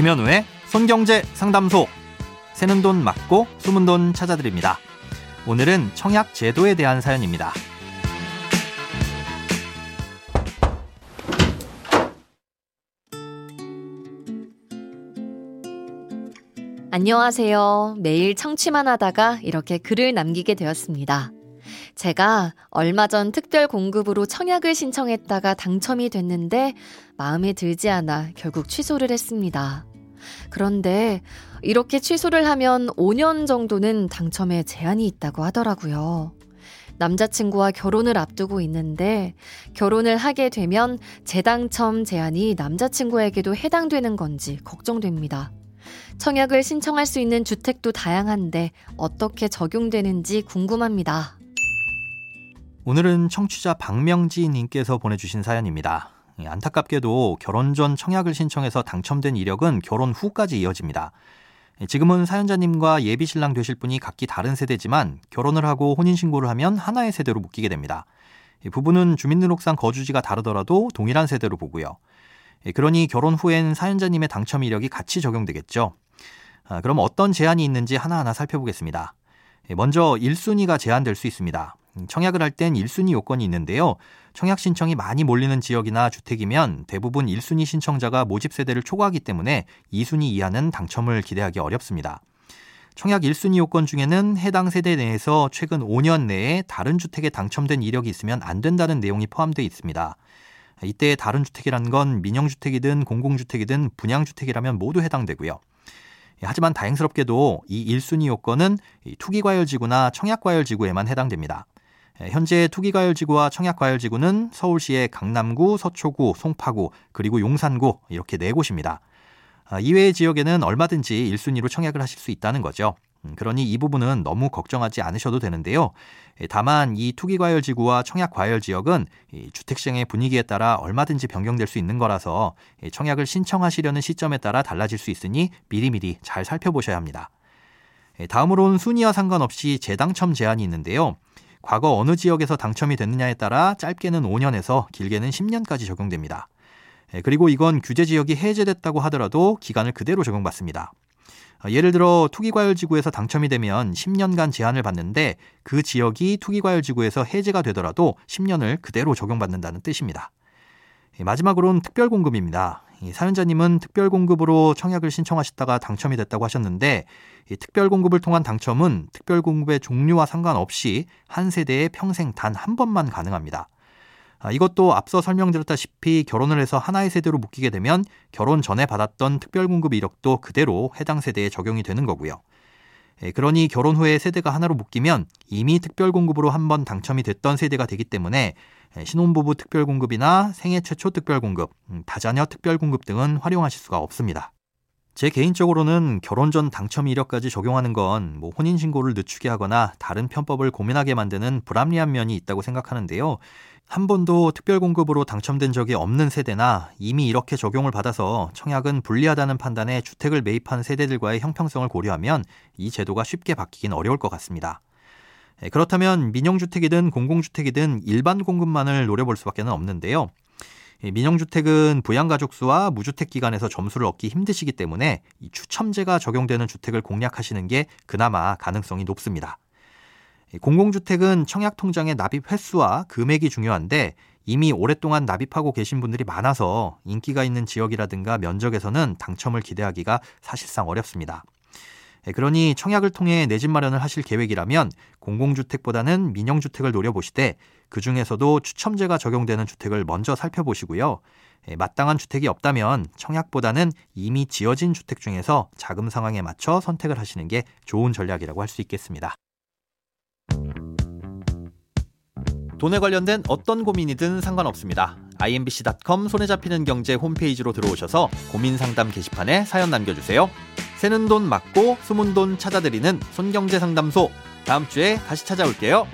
김현우의 손경제 상담소. 새는 돈 맞고 숨은 돈 찾아드립니다. 오늘은 청약 제도에 대한 사연입니다. 안녕하세요. 매일 청취만 하다가 이렇게 글을 남기게 되었습니다. 제가 얼마 전 특별 공급으로 청약을 신청했다가 당첨이 됐는데 마음에 들지 않아 결국 취소를 했습니다. 그런데 이렇게 취소를 하면 5년 정도는 당첨에 제한이 있다고 하더라고요. 남자친구와 결혼을 앞두고 있는데 결혼을 하게 되면 재당첨 제한이 남자친구에게도 해당되는 건지 걱정됩니다. 청약을 신청할 수 있는 주택도 다양한데 어떻게 적용되는지 궁금합니다. 오늘은 청취자 박명지 님께서 보내주신 사연입니다. 안타깝게도 결혼 전 청약을 신청해서 당첨된 이력은 결혼 후까지 이어집니다. 지금은 사연자님과 예비 신랑 되실 분이 각기 다른 세대지만 결혼을 하고 혼인신고를 하면 하나의 세대로 묶이게 됩니다. 부부는 주민등록상 거주지가 다르더라도 동일한 세대로 보고요. 그러니 결혼 후엔 사연자님의 당첨 이력이 같이 적용되겠죠. 아, 그럼 어떤 제한이 있는지 하나하나 살펴보겠습니다. 먼저 1순위가 제한될 수 있습니다. 청약을 할 땐 1순위 요건이 있는데요. 청약 신청이 많이 몰리는 지역이나 주택이면 대부분 1순위 신청자가 모집 세대를 초과하기 때문에 2순위 이하는 당첨을 기대하기 어렵습니다. 청약 1순위 요건 중에는 해당 세대 내에서 최근 5년 내에 다른 주택에 당첨된 이력이 있으면 안 된다는 내용이 포함되어 있습니다. 이때 다른 주택이란 건 민영주택이든 공공주택이든 분양주택이라면 모두 해당되고요. 예, 하지만 다행스럽게도 이 1순위 요건은 투기과열지구나 청약과열지구에만 해당됩니다. 예, 현재 투기과열지구와 청약과열지구는 서울시의 강남구, 서초구, 송파구, 그리고 용산구 이렇게 네 곳입니다. 아, 이외의 지역에는 얼마든지 1순위로 청약을 하실 수 있다는 거죠. 음, 그러니 이 부분은 너무 걱정하지 않으셔도 되는데요. 예, 다만 이 투기과열지구와 청약과열지역은 주택시장의 분위기에 따라 얼마든지 변경될 수 있는 거라서 청약을 신청하시려는 시점에 따라 달라질 수 있으니 미리미리 잘 살펴보셔야 합니다. 예, 다음으로는 순위와 상관없이 재당첨 제한이 있는데요. 과거 어느 지역에서 당첨이 됐느냐에 따라 짧게는 5년에서 길게는 10년까지 적용됩니다. 예, 그리고 이건 규제 지역이 해제됐다고 하더라도 기간을 그대로 적용받습니다. 어, 예를 들어 투기과열지구에서 당첨이 되면 10년간 제한을 받는데 그 지역이 투기과열지구에서 해제가 되더라도 10년을 그대로 적용받는다는 뜻입니다. 마지막으로는 특별공급입니다. 사연자님은 특별 공급으로 청약을 신청하셨다가 당첨이 됐다고 하셨는데 특별 공급을 통한 당첨은 특별 공급의 종류와 상관없이 한 세대에 평생 단 한 번만 가능합니다. 아, 이것도 앞서 설명드렸다시피 결혼을 해서 하나의 세대로 묶이게 되면 결혼 전에 받았던 특별공급 이력도 그대로 해당 세대에 적용이 되는 거고요. 예, 그러니 결혼 후에 세대가 하나로 묶이면 이미 특별공급으로 한 번 당첨이 됐던 세대가 되기 때문에 예, 신혼부부 특별공급이나 생애 최초 특별공급, 음, 다자녀 특별공급 등은 활용하실 수가 없습니다. 제 개인적으로는 결혼 전 당첨 이력까지 적용하는 건 뭐 혼인 신고를 늦추게 하거나 다른 편법을 고민하게 만드는 불합리한 면이 있다고 생각하는데요. 한 번도 특별 공급으로 당첨된 적이 없는 세대나 이미 이렇게 적용을 받아서 청약은 불리하다는 판단에 주택을 매입한 세대들과의 형평성을 고려하면 이 제도가 쉽게 바뀌긴 어려울 것 같습니다. 예, 그렇다면 민영주택이든 공공주택이든 일반 공급만을 노려볼 수밖에 없는데요. 민영주택은 부양가족 수와 무주택 기간에서 점수를 얻기 힘드시기 때문에 추첨제가 적용되는 주택을 공략하시는 게 그나마 가능성이 높습니다. 공공주택은 청약통장의 납입 횟수와 금액이 중요한데 이미 오랫동안 납입하고 계신 분들이 많아서 인기가 있는 지역이라든가 면적에서는 당첨을 기대하기가 사실상 어렵습니다. 예, 그러니 청약을 통해 내 집 마련을 하실 계획이라면 공공주택보다는 민영주택을 노려보시되 그 중에서도 추첨제가 적용되는 주택을 먼저 살펴보시고요. 예, 마땅한 주택이 없다면 청약보다는 이미 지어진 주택 중에서 자금 상황에 맞춰 선택을 하시는 게 좋은 전략이라고 할 수 있겠습니다. 돈에 관련된 어떤 고민이든 상관없습니다. imbc.com 손에 잡히는 경제 홈페이지로 들어오셔서 고민 상담 게시판에 사연 남겨주세요. 새는 돈 맞고 숨은 돈 찾아드리는 손경제 상담소. 다음 주에 다시 찾아올게요.